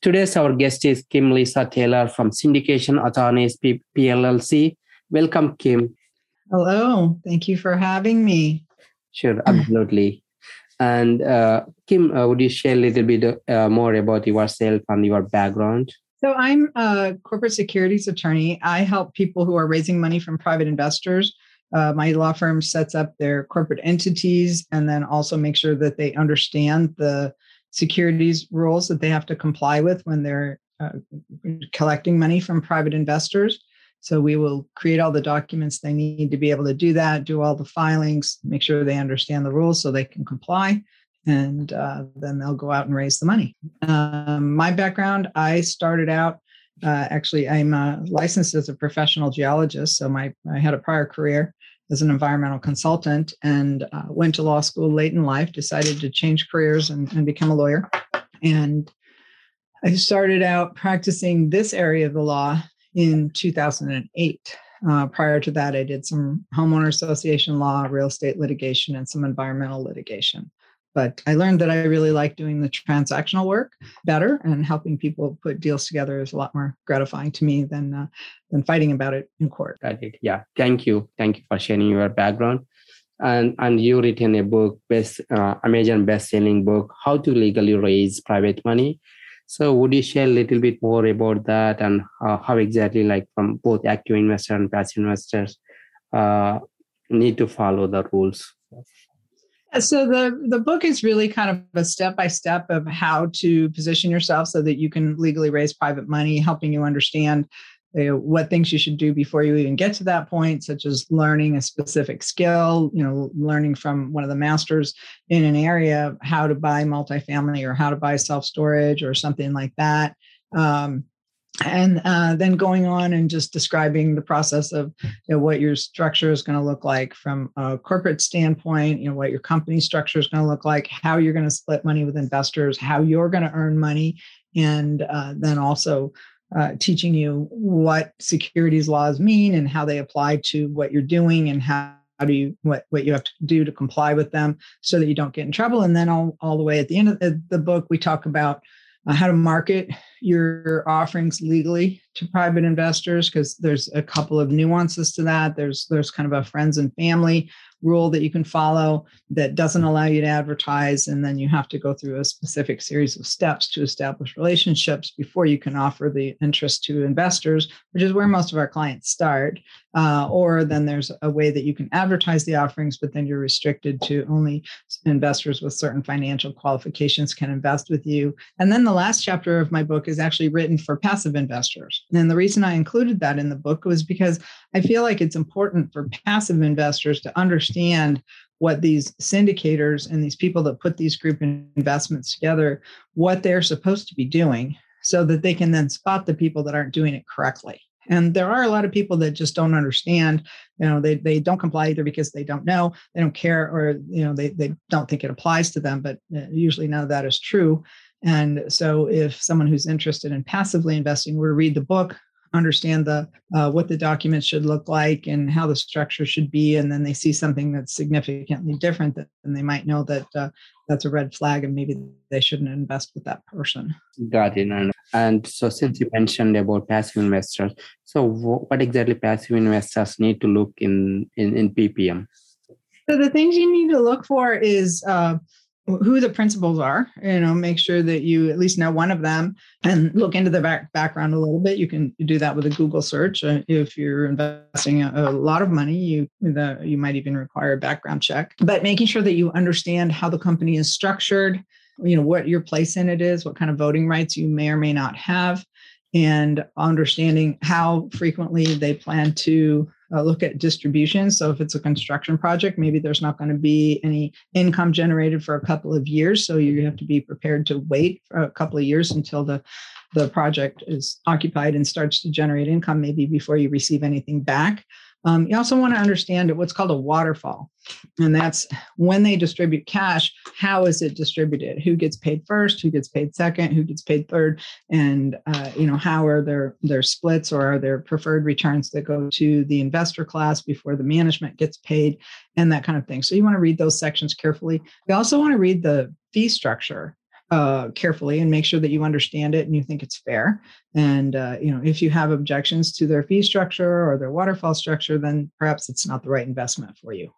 Today's our guest is Kim Lisa Taylor from Syndication Attorneys P- PLLC. Welcome, Kim. Hello. Thank you for having me. Sure, absolutely. And uh, Kim, uh, would you share a little bit uh, more about yourself and your background? So, I'm a corporate securities attorney. I help people who are raising money from private investors. Uh, my law firm sets up their corporate entities and then also make sure that they understand the securities rules that they have to comply with when they're uh, collecting money from private investors. So we will create all the documents they need to be able to do that, do all the filings, make sure they understand the rules so they can comply, and uh, then they'll go out and raise the money. Um, my background I started out uh, actually, I'm uh, licensed as a professional geologist. So my I had a prior career as an environmental consultant and uh, went to law school late in life, decided to change careers and, and become a lawyer. And I started out practicing this area of the law in 2008. Uh, prior to that, I did some homeowner association law, real estate litigation, and some environmental litigation. But I learned that I really like doing the transactional work better, and helping people put deals together is a lot more gratifying to me than uh, than fighting about it in court. Got it. Yeah. Thank you. Thank you for sharing your background. And and you written a book, best uh, Amazon best-selling book, How to Legally Raise Private Money. So would you share a little bit more about that and uh, how exactly, like from both active investor and passive investors, uh, need to follow the rules? So the the book is really kind of a step by step of how to position yourself so that you can legally raise private money, helping you understand you know, what things you should do before you even get to that point, such as learning a specific skill, you know, learning from one of the masters in an area how to buy multifamily or how to buy self storage or something like that. Um, and uh, then going on and just describing the process of you know, what your structure is going to look like from a corporate standpoint you know what your company structure is going to look like how you're going to split money with investors how you're going to earn money and uh, then also uh, teaching you what securities laws mean and how they apply to what you're doing and how how do you what what you have to do to comply with them so that you don't get in trouble. And then all, all the way at the end of the, the book we talk about uh, how to market your offerings legally to private investors because there's a couple of nuances to that. There's there's kind of a friends and family rule that you can follow that doesn't allow you to advertise and then you have to go through a specific series of steps to establish relationships before you can offer the interest to investors which is where most of our clients start. Uh, or then there's a way that you can advertise the offerings but then you're restricted to only investors with certain financial qualifications can invest with you. And then the last chapter of my book is actually written for passive investors. And the reason i included that in the book was because i feel like it's important for passive investors to understand what these syndicators and these people that put these group investments together what they're supposed to be doing so that they can then spot the people that aren't doing it correctly. And there are a lot of people that just don't understand you know they, they don't comply either because they don't know they don't care or you know they, they don't think it applies to them but uh, usually none of that is true. And so if someone who's interested in passively investing were to read the book understand the uh, what the document should look like and how the structure should be and then they see something that's significantly different then they might know that uh, that's a red flag and maybe they shouldn't invest with that person. Got it and, and so since you mentioned about passive investors so what exactly passive investors need to look in in, in ppm so the things you need to look for is uh, who the principals are you know make sure that you at least know one of them and look into the back, background a little bit. You can do that with a google search uh, if you're investing a, lot of money you the, you might even require a background check. But making sure that you understand how the company is structured you know what your place in it is what kind of voting rights you may or may not have and understanding how frequently they plan to uh, look at distribution. So if it's a construction project, maybe there's not going to be any income generated for a couple of years. So you have to be prepared to wait for a couple of years until the the project is occupied and starts to generate income, maybe before you receive anything back. Um, you also want to understand what's called a waterfall, and that's when they distribute cash. How is it distributed? Who gets paid first? Who gets paid second? Who gets paid third? And uh, you know how are their their splits or are there preferred returns that go to the investor class before the management gets paid, and that kind of thing. So you want to read those sections carefully. You also want to read the fee structure uh, carefully and make sure that you understand it and you think it's fair. And uh, you know, if you have objections to their fee structure or their waterfall structure, then perhaps it's not the right investment for you.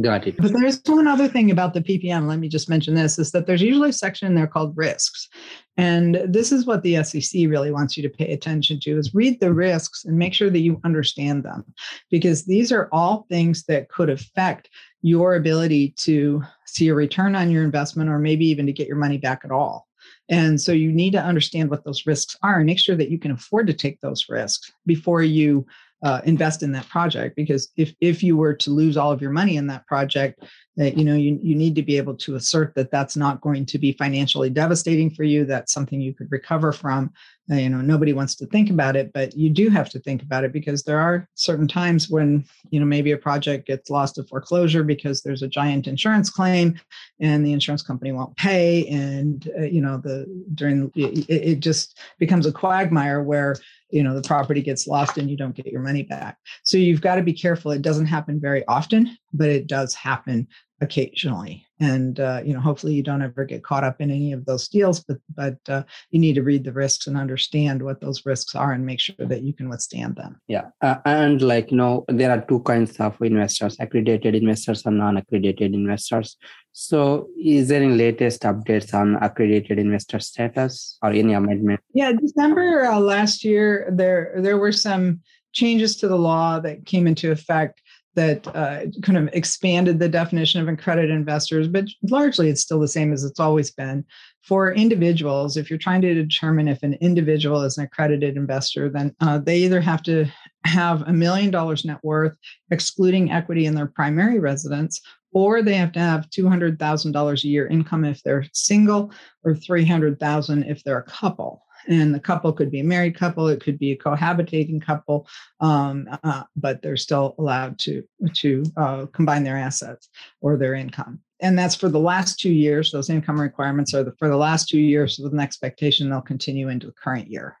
Got it. But there's one other thing about the PPM. Let me just mention this: is that there's usually a section there called risks, and this is what the SEC really wants you to pay attention to: is read the risks and make sure that you understand them, because these are all things that could affect your ability to see a return on your investment or maybe even to get your money back at all. And so you need to understand what those risks are and make sure that you can afford to take those risks before you uh, invest in that project. Because if if you were to lose all of your money in that project, that you know you, you need to be able to assert that that's not going to be financially devastating for you that's something you could recover from you know nobody wants to think about it but you do have to think about it because there are certain times when you know maybe a project gets lost to foreclosure because there's a giant insurance claim and the insurance company won't pay and uh, you know the during it, it just becomes a quagmire where you know the property gets lost and you don't get your money back. So you've got to be careful. It doesn't happen very often but it does happen occasionally. And uh, you know hopefully you don't ever get caught up in any of those deals but but uh, you need to read the risks and understand what those risks are and make sure that you can withstand them. Yeah uh, and like you know there are two kinds of investors accredited investors and non-accredited investors. So is there any latest updates on accredited investor status or any amendment? Yeah december uh, last year there there were some changes to the law that came into effect that uh, kind of expanded the definition of accredited investors, but largely it's still the same as it's always been. For individuals, if you're trying to determine if an individual is an accredited investor, then uh, they either have to have a million dollars net worth, excluding equity in their primary residence, or they have to have $200,000 a year income if they're single, or 300,000 if they're a couple and the couple could be a married couple it could be a cohabitating couple um, uh, but they're still allowed to to uh, combine their assets or their income. And that's for the last two years those income requirements are the, for the last two years with an expectation they'll continue into the current year.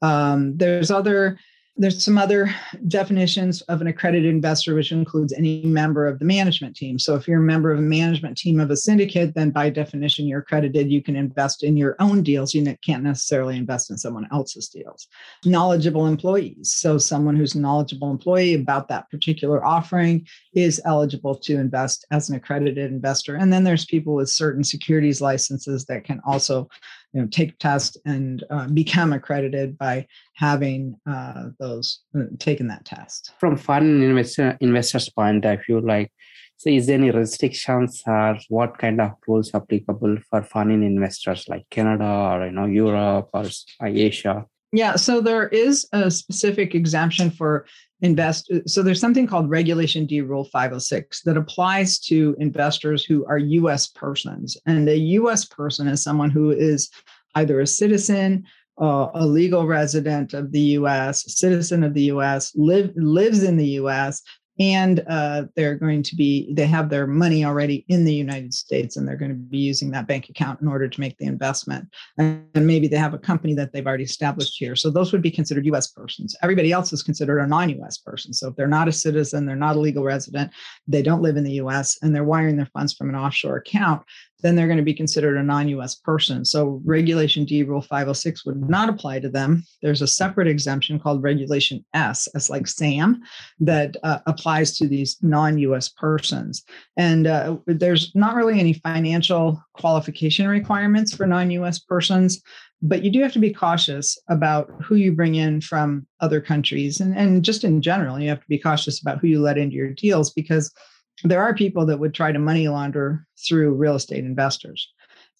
Um, there's other there's some other definitions of an accredited investor, which includes any member of the management team. So, if you're a member of a management team of a syndicate, then by definition, you're accredited. You can invest in your own deals. You can't necessarily invest in someone else's deals. Knowledgeable employees. So, someone who's a knowledgeable employee about that particular offering is eligible to invest as an accredited investor. And then there's people with certain securities licenses that can also you know take tests and uh, become accredited by having uh, those uh, taken that test. From foreign investor investors point of view like so is there any restrictions or what kind of rules applicable for foreign investors like canada or you know europe or asia yeah, so there is a specific exemption for invest. So there's something called Regulation D Rule 506 that applies to investors who are U.S. persons, and a U.S. person is someone who is either a citizen, uh, a legal resident of the U.S., citizen of the U.S., live lives in the U.S., and uh, they're going to be they have their money already in the united states and they're going to be using that bank account in order to make the investment. And maybe they have a company that they've already established here. So those would be considered us persons. Everybody else is considered a non-us person. So if they're not a citizen they're not a legal resident they don't live in the us and they're wiring their funds from an offshore account then they're going to be considered a non US person. So Regulation D, Rule 506 would not apply to them. There's a separate exemption called Regulation S, as like SAM, that uh, applies to these non US persons. And uh, there's not really any financial qualification requirements for non US persons. But you do have to be cautious about who you bring in from other countries. And, and just in general, you have to be cautious about who you let into your deals because there are people that would try to money launder through real estate investors.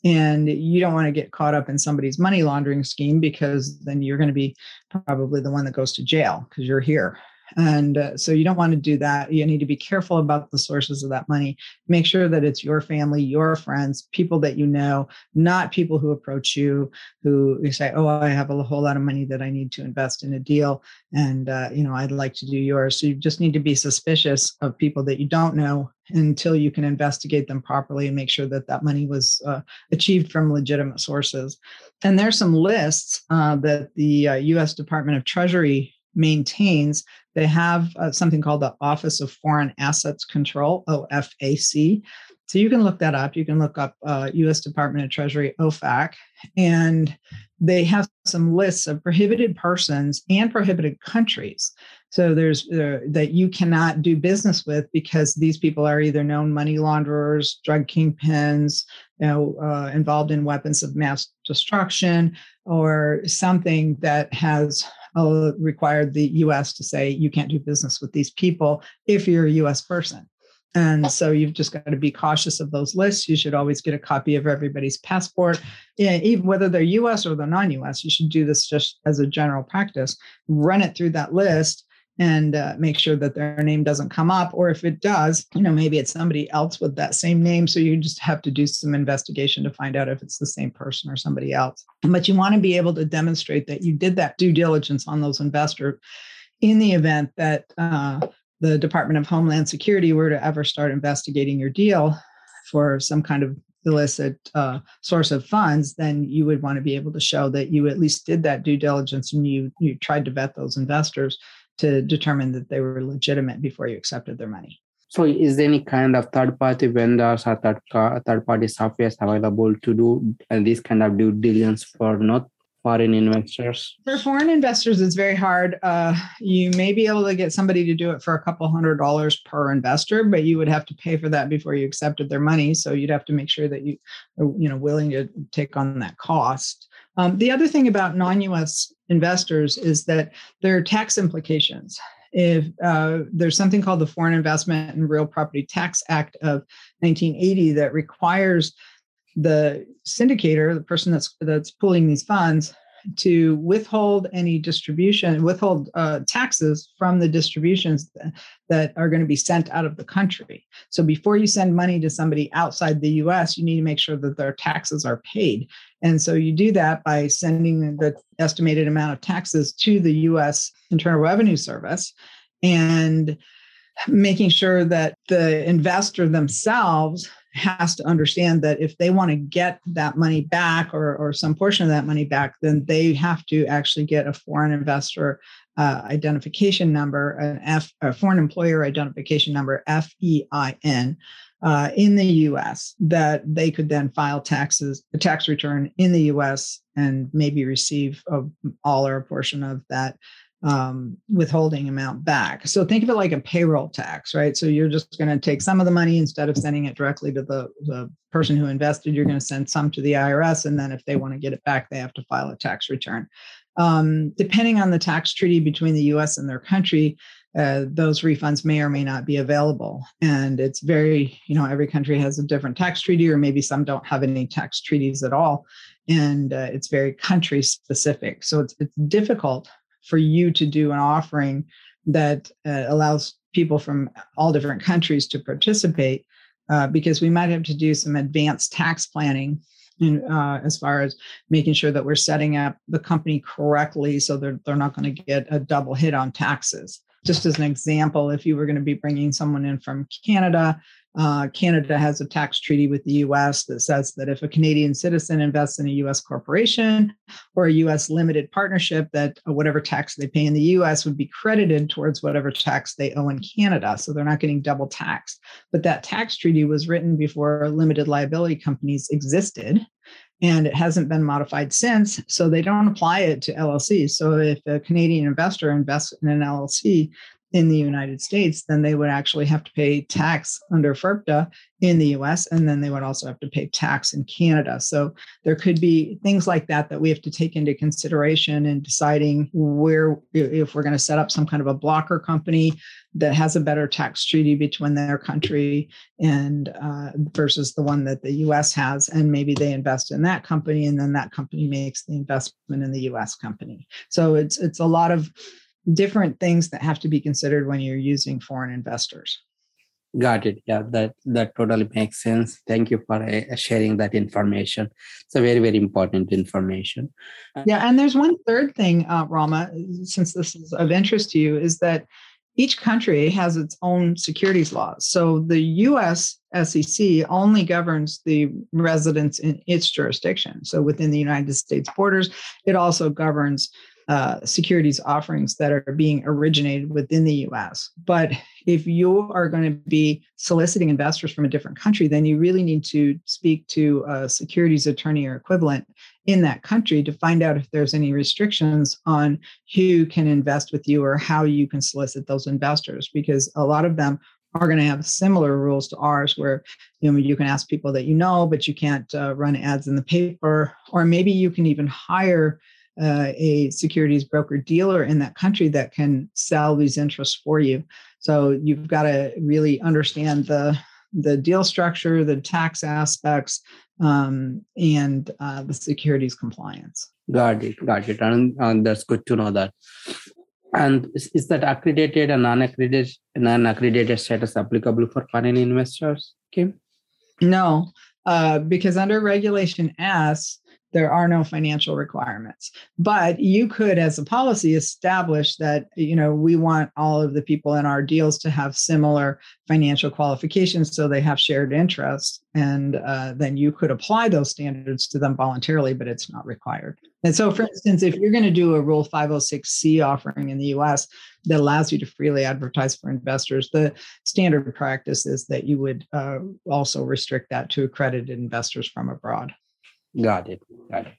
And you don't want to get caught up in somebody's money laundering scheme because then you're going to be probably the one that goes to jail because you're here. And uh, so you don't want to do that. You need to be careful about the sources of that money. Make sure that it's your family, your friends, people that you know, not people who approach you who say, "Oh, I have a whole lot of money that I need to invest in a deal, and uh, you know I'd like to do yours." So you just need to be suspicious of people that you don't know until you can investigate them properly and make sure that that money was uh, achieved from legitimate sources. And there's some lists uh, that the U.S. Uh, Department of Treasury maintains they have uh, something called the Office of Foreign Assets Control, OFAC. So you can look that up. You can look up uh, US Department of Treasury, OFAC, and they have some lists of prohibited persons and prohibited countries. So there's uh, that you cannot do business with because these people are either known money launderers, drug kingpins, you know, uh, involved in weapons of mass destruction, or something that has uh, required the US to say you can't do business with these people if you're a US person. And so you've just got to be cautious of those lists. You should always get a copy of everybody's passport, yeah, even whether they're US or they're non US. You should do this just as a general practice. Run it through that list and uh, make sure that their name doesn't come up. Or if it does, you know, maybe it's somebody else with that same name. So you just have to do some investigation to find out if it's the same person or somebody else. But you want to be able to demonstrate that you did that due diligence on those investors in the event that uh, the Department of Homeland Security were to ever start investigating your deal for some kind of illicit uh, source of funds, then you would want to be able to show that you at least did that due diligence and you you tried to vet those investors to determine that they were legitimate before you accepted their money. So, is there any kind of third-party vendors or third third-party softwares available to do and this kind of due diligence for not foreign investors? For foreign investors, it's very hard. Uh, you may be able to get somebody to do it for a couple hundred dollars per investor, but you would have to pay for that before you accepted their money. So you'd have to make sure that you are, you know, willing to take on that cost. Um, the other thing about non-U.S. investors is that there are tax implications. If uh, there's something called the Foreign Investment and Real Property Tax Act of 1980 that requires the syndicator, the person that's that's pulling these funds, to withhold any distribution, withhold uh, taxes from the distributions that, that are going to be sent out of the country. So before you send money to somebody outside the US, you need to make sure that their taxes are paid. And so you do that by sending the estimated amount of taxes to the US Internal Revenue Service and making sure that the investor themselves has to understand that if they want to get that money back or, or some portion of that money back, then they have to actually get a foreign investor uh, identification number, an F, a foreign employer identification number, FEIN, uh, in the U.S. that they could then file taxes, a tax return in the U.S. and maybe receive a, all or a portion of that um, withholding amount back. So think of it like a payroll tax, right? So you're just going to take some of the money instead of sending it directly to the, the person who invested, you're going to send some to the IRS. And then if they want to get it back, they have to file a tax return. Um, depending on the tax treaty between the US and their country, uh, those refunds may or may not be available. And it's very, you know, every country has a different tax treaty, or maybe some don't have any tax treaties at all. And uh, it's very country specific. So it's, it's difficult for you to do an offering that uh, allows people from all different countries to participate uh, because we might have to do some advanced tax planning in, uh, as far as making sure that we're setting up the company correctly so they're, they're not going to get a double hit on taxes. Just as an example if you were going to be bringing someone in from canada uh, Canada has a tax treaty with the US that says that if a Canadian citizen invests in a US corporation or a US limited partnership, that whatever tax they pay in the US would be credited towards whatever tax they owe in Canada. So they're not getting double taxed. But that tax treaty was written before limited liability companies existed and it hasn't been modified since. So they don't apply it to LLCs. So if a Canadian investor invests in an LLC, in the United States, then they would actually have to pay tax under FIRPTA in the US, and then they would also have to pay tax in Canada. So there could be things like that that we have to take into consideration in deciding where, if we're going to set up some kind of a blocker company that has a better tax treaty between their country and uh, versus the one that the US has. And maybe they invest in that company, and then that company makes the investment in the US company. So it's, it's a lot of different things that have to be considered when you're using foreign investors. Got it. Yeah, that that totally makes sense. Thank you for uh, sharing that information. It's a very very important information. Yeah, and there's one third thing, uh, Rama, since this is of interest to you, is that each country has its own securities laws. So the U.S. SEC only governs the residents in its jurisdiction. So within the United States borders, it also governs uh, securities offerings that are being originated within the US. But if you are going to be soliciting investors from a different country, then you really need to speak to a securities attorney or equivalent in that country to find out if there's any restrictions on who can invest with you or how you can solicit those investors, because a lot of them are going to have similar rules to ours where you know you can ask people that you know but you can't uh, run ads in the paper or maybe you can even hire uh, a securities broker dealer in that country that can sell these interests for you. So you've got to really understand the the deal structure, the tax aspects, um, and uh, the securities compliance. Got it, got it, and, and that's good to know that. And is, is that accredited and non-accredited non-accredited status applicable for foreign investors, Kim? No, uh, because under Regulation S, there are no financial requirements. But you could as a policy establish that you know we want all of the people in our deals to have similar financial qualifications so they have shared interests and uh, then you could apply those standards to them voluntarily but it's not required. And so for instance if you're going to do a rule 506c offering in the us that allows you to freely advertise for investors the standard practice is that you would uh, also restrict that to accredited investors from abroad Got it. Got it.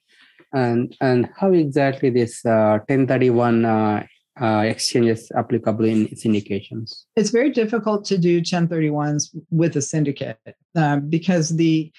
And and how exactly this uh, 1031 uh, uh, exchanges applicable in syndications? It's very difficult to do 1031s with a syndicate uh, because the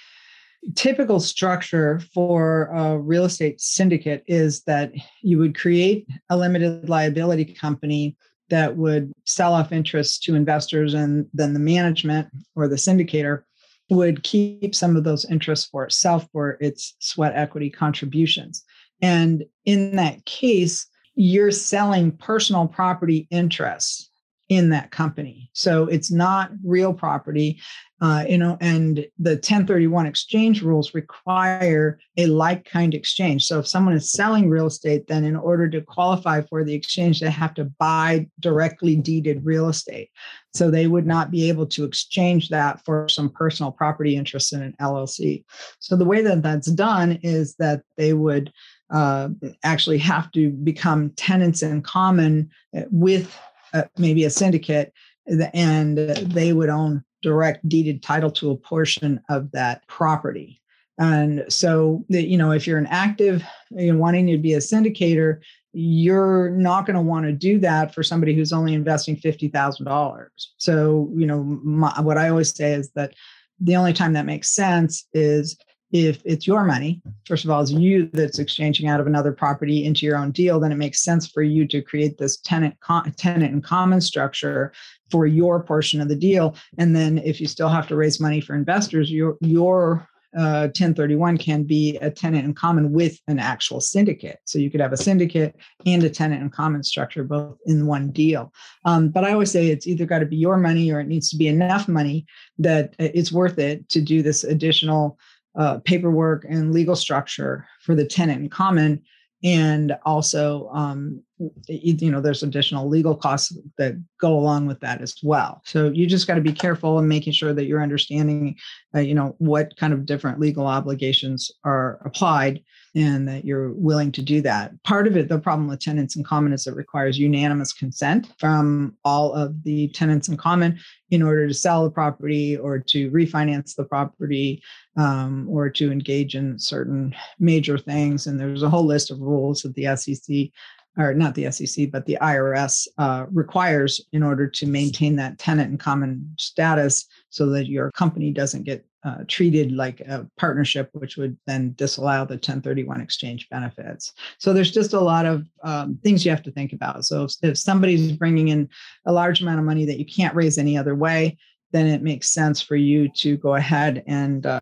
typical structure for a real estate syndicate is that you would create a limited liability company that would sell off interests to investors and then the management or the syndicator would keep some of those interests for itself for its sweat equity contributions. And in that case, you're selling personal property interests in that company. So it's not real property, uh, you know, and the 1031 exchange rules require a like kind exchange. So if someone is selling real estate, then in order to qualify for the exchange, they have to buy directly deeded real estate. So they would not be able to exchange that for some personal property interest in an LLC. So the way that that's done is that they would uh, actually have to become tenants in common uh, with uh, maybe a syndicate, and they would own direct deeded title to a portion of that property. And so, you know, if you're an active, you know, wanting to be a syndicator, you're not going to want to do that for somebody who's only investing $50,000. So, you know, my, what I always say is that the only time that makes sense is if it's your money, first of all, it's you that's exchanging out of another property into your own deal, then it makes sense for you to create this tenant tenant and common structure for your portion of the deal. And then if you still have to raise money for investors, your your uh, 1031 can be a tenant in common with an actual syndicate. So you could have a syndicate and a tenant in common structure both in one deal. Um, but I always say it's either got to be your money or it needs to be enough money that it's worth it to do this additional uh, paperwork and legal structure for the tenant in common and also um, you know there's additional legal costs that go along with that as well. So you just got to be careful in making sure that you're understanding uh, you know what kind of different legal obligations are applied and that you're willing to do that. Part of it the problem with tenants in common is it requires unanimous consent from all of the tenants in common in order to sell the property or to refinance the property um, or to engage in certain major things. And there's a whole list of rules that the sec or not the SEC, but the IRS uh, requires in order to maintain that tenant in common status so that your company doesn't get uh, treated like a partnership, which would then disallow the 1031 exchange benefits. So there's just a lot of um, things you have to think about. So if, if somebody's bringing in a large amount of money that you can't raise any other way, then it makes sense for you to go ahead and uh,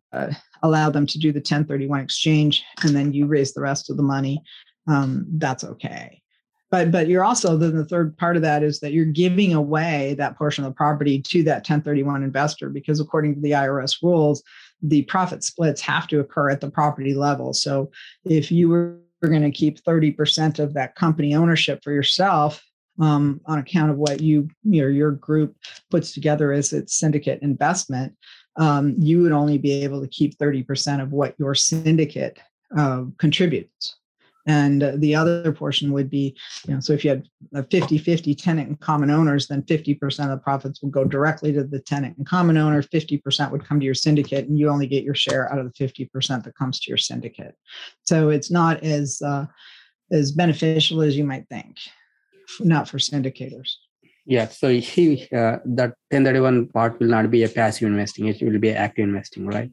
allow them to do the 1031 exchange, and then you raise the rest of the money. Um, that's okay. But but you're also then the third part of that is that you're giving away that portion of the property to that 1031 investor because according to the IRS rules, the profit splits have to occur at the property level. So if you were going to keep 30% of that company ownership for yourself um, on account of what you your your group puts together as its syndicate investment, um, you would only be able to keep 30% of what your syndicate uh, contributes and the other portion would be you know so if you had a 50 50 tenant and common owners then 50% of the profits would go directly to the tenant and common owner 50% would come to your syndicate and you only get your share out of the 50% that comes to your syndicate. So it's not as uh, as beneficial as you might think not for syndicators. Yeah so he uh, that 1031 part will not be a passive investing it will be active investing right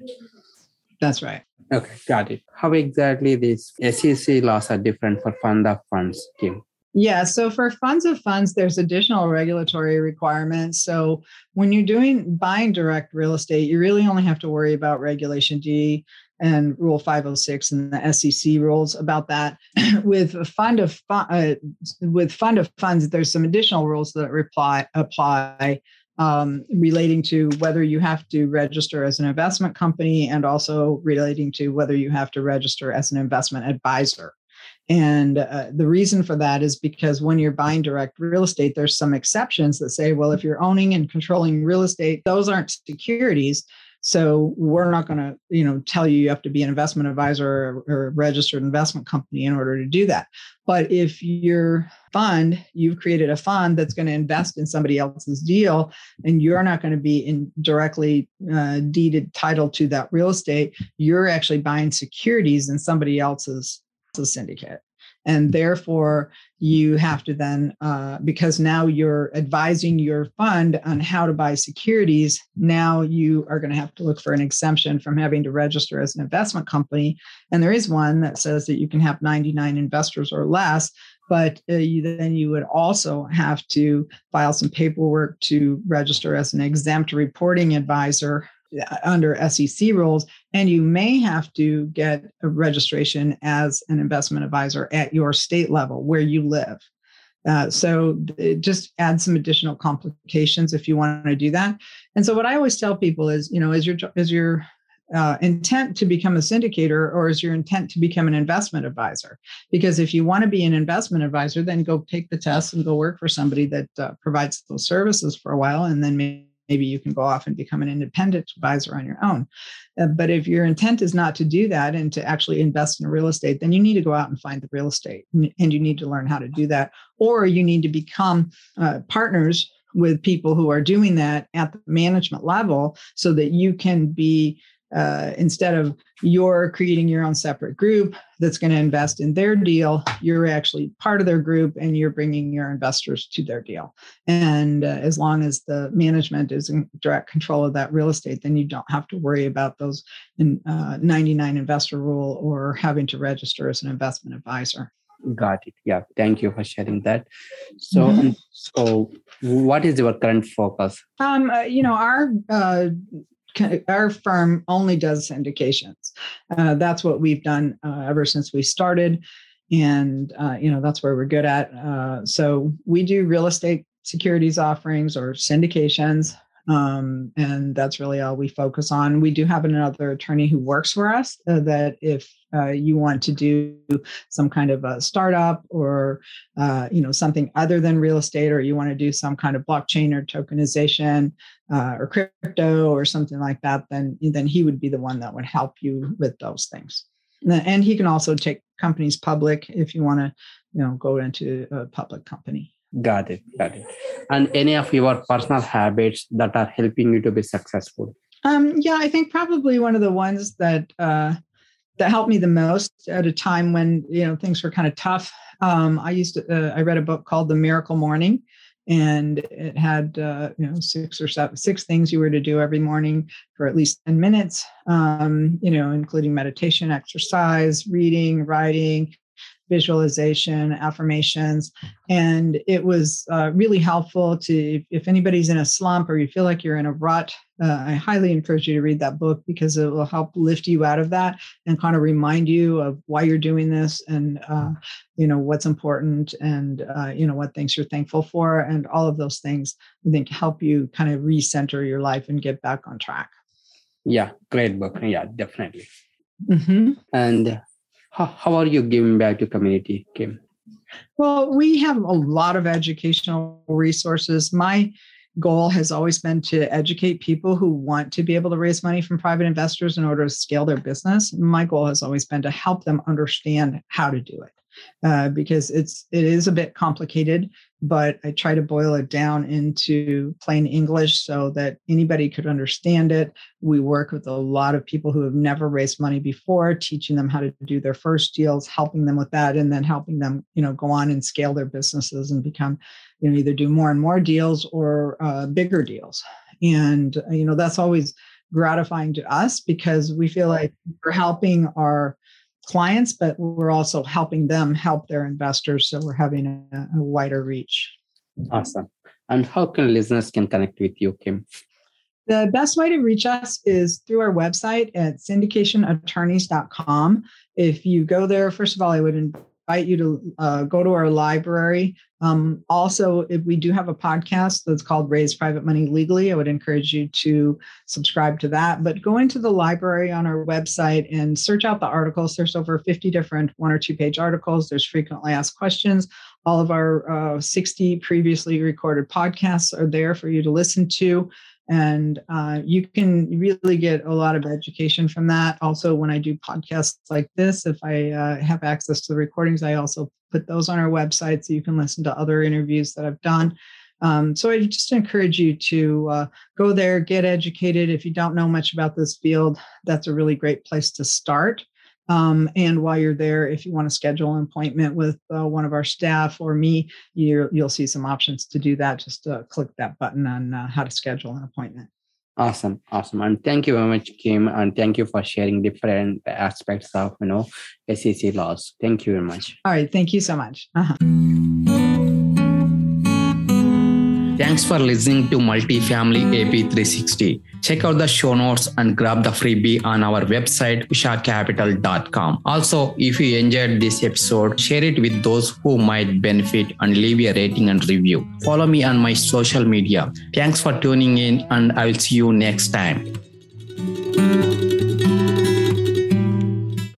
that's right Okay, got it. How exactly these SEC laws are different for fund of funds, Kim? Yeah, so for funds of funds, there's additional regulatory requirements. So when you're doing buying direct real estate, you really only have to worry about Regulation D and Rule 506 and the SEC rules about that. with fund of uh, with fund of funds, there's some additional rules that reply apply um, relating to whether you have to register as an investment company and also relating to whether you have to register as an investment advisor. And uh, the reason for that is because when you're buying direct real estate, there's some exceptions that say, well, if you're owning and controlling real estate, those aren't securities. So we're not going to, you know, tell you you have to be an investment advisor or, or a registered investment company in order to do that. But if your fund, you've created a fund that's going to invest in somebody else's deal, and you're not going to be in directly uh, deeded title to that real estate, you're actually buying securities in somebody else's syndicate and therefore you have to then uh, because now you're advising your fund on how to buy securities now you are going to have to look for an exemption from having to register as an investment company. And there is one that says that you can have 99 investors or less but uh, you, then you would also have to file some paperwork to register as an exempt reporting advisor under SEC rules, and you may have to get a registration as an investment advisor at your state level where you live. Uh, so it just adds some additional complications if you want to do that. And so what I always tell people is, you know, is your is your uh, intent to become a syndicator or is your intent to become an investment advisor? Because if you want to be an investment advisor, then go take the test and go work for somebody that uh, provides those services for a while, and then maybe maybe you can go off and become an independent advisor on your own. Uh, but if your intent is not to do that and to actually invest in real estate, then you need to go out and find the real estate and you need to learn how to do that. Or you need to become uh, partners with people who are doing that at the management level so that you can be uh, instead of you're creating your own separate group that's going to invest in their deal, you're actually part of their group and you're bringing your investors to their deal. And uh, as long as the management is in direct control of that real estate, then you don't have to worry about those in, uh, 99 investor rule or having to register as an investment advisor. Got it. Yeah. Thank you for sharing that. So, mm-hmm. so what is your current focus? Um, uh, you know, our uh, our firm only does syndications. Uh, that's what we've done uh, ever since we started, and uh, you know that's where we're good at. Uh, so we do real estate securities offerings or syndications. Um, and that's really all we focus on. We do have another attorney who works for us uh, that if uh, you want to do some kind of a startup or uh, you know something other than real estate, or you want to do some kind of blockchain or tokenization uh, or crypto or something like that, then then he would be the one that would help you with those things. And he can also take companies public if you want to you know go into a public company. Got it. Got it. And any of your personal habits that are helping you to be successful? Um, yeah, I think probably one of the ones that uh, that helped me the most at a time when you know things were kind of tough. Um, I used to. Uh, I read a book called The Miracle Morning, and it had uh, you know six or seven six things you were to do every morning for at least 10 minutes um, you know including meditation exercise reading writing visualization, affirmations. And it was uh, really helpful to, if anybody's in a slump or you feel like you're in a rut, uh, I highly encourage you to read that book because it will help lift you out of that and kind of remind you of why you're doing this and uh, you know what's important and uh, you know what things you're thankful for and all of those things. I think help you kind of recenter your life and get back on track. Yeah, great book. Yeah, definitely. Mm-hmm. And how, how are you giving back to community, Kim? Well, we have a lot of educational resources. My goal has always been to educate people who want to be able to raise money from private investors in order to scale their business. My goal has always been to help them understand how to do it. Uh, because it's it is a bit complicated but I try to boil it down into plain English so that anybody could understand it. We work with a lot of people who have never raised money before, teaching them how to do their first deals, helping them with that, and then helping them, you know, go on and scale their businesses and become, you know, either do more and more deals or uh, bigger deals. And uh, you know, that's always gratifying to us because we feel like we're helping our clients, but we're also helping them help their investors. So we're having a, a wider reach. Awesome. And how can listeners can connect with you, Kim? The best way to reach us is through our website at syndicationattorneys.com. If you go there, first of all, I would invite you to uh, go to our library. Um, also, if we do have a podcast that's called Raise Private Money Legally, I would encourage you to subscribe to that. But go into the library on our website and search out the articles. There's over 50 different one or two page articles. There's frequently asked questions. All of our uh, 60 previously recorded podcasts are there for you to listen to and uh, you can really get a lot of education from that. Also when i do podcasts like this if i uh, have access to the recordings i also put those on our website so you can listen to other interviews that i've done. Um, so i just encourage you to uh, go there get educated. If you don't know much about this field that's a really great place to start um, and while you're there, if you want to schedule an appointment with uh, one of our staff or me, you will see some options to do that. Just uh, click that button on uh, how to schedule an appointment. Awesome, awesome, and thank you very much, Kim, and thank you for sharing different aspects of you know SEC laws. Thank you very much. All right, thank you so much. Uh-huh. Thanks for listening to Multifamily AP 360. Check out the show notes and grab the freebie on our website, ushacapital.com. Also, if you enjoyed this episode, share it with those who might benefit and leave a rating and review. Follow me on my social media. Thanks for tuning in, and I will see you next time.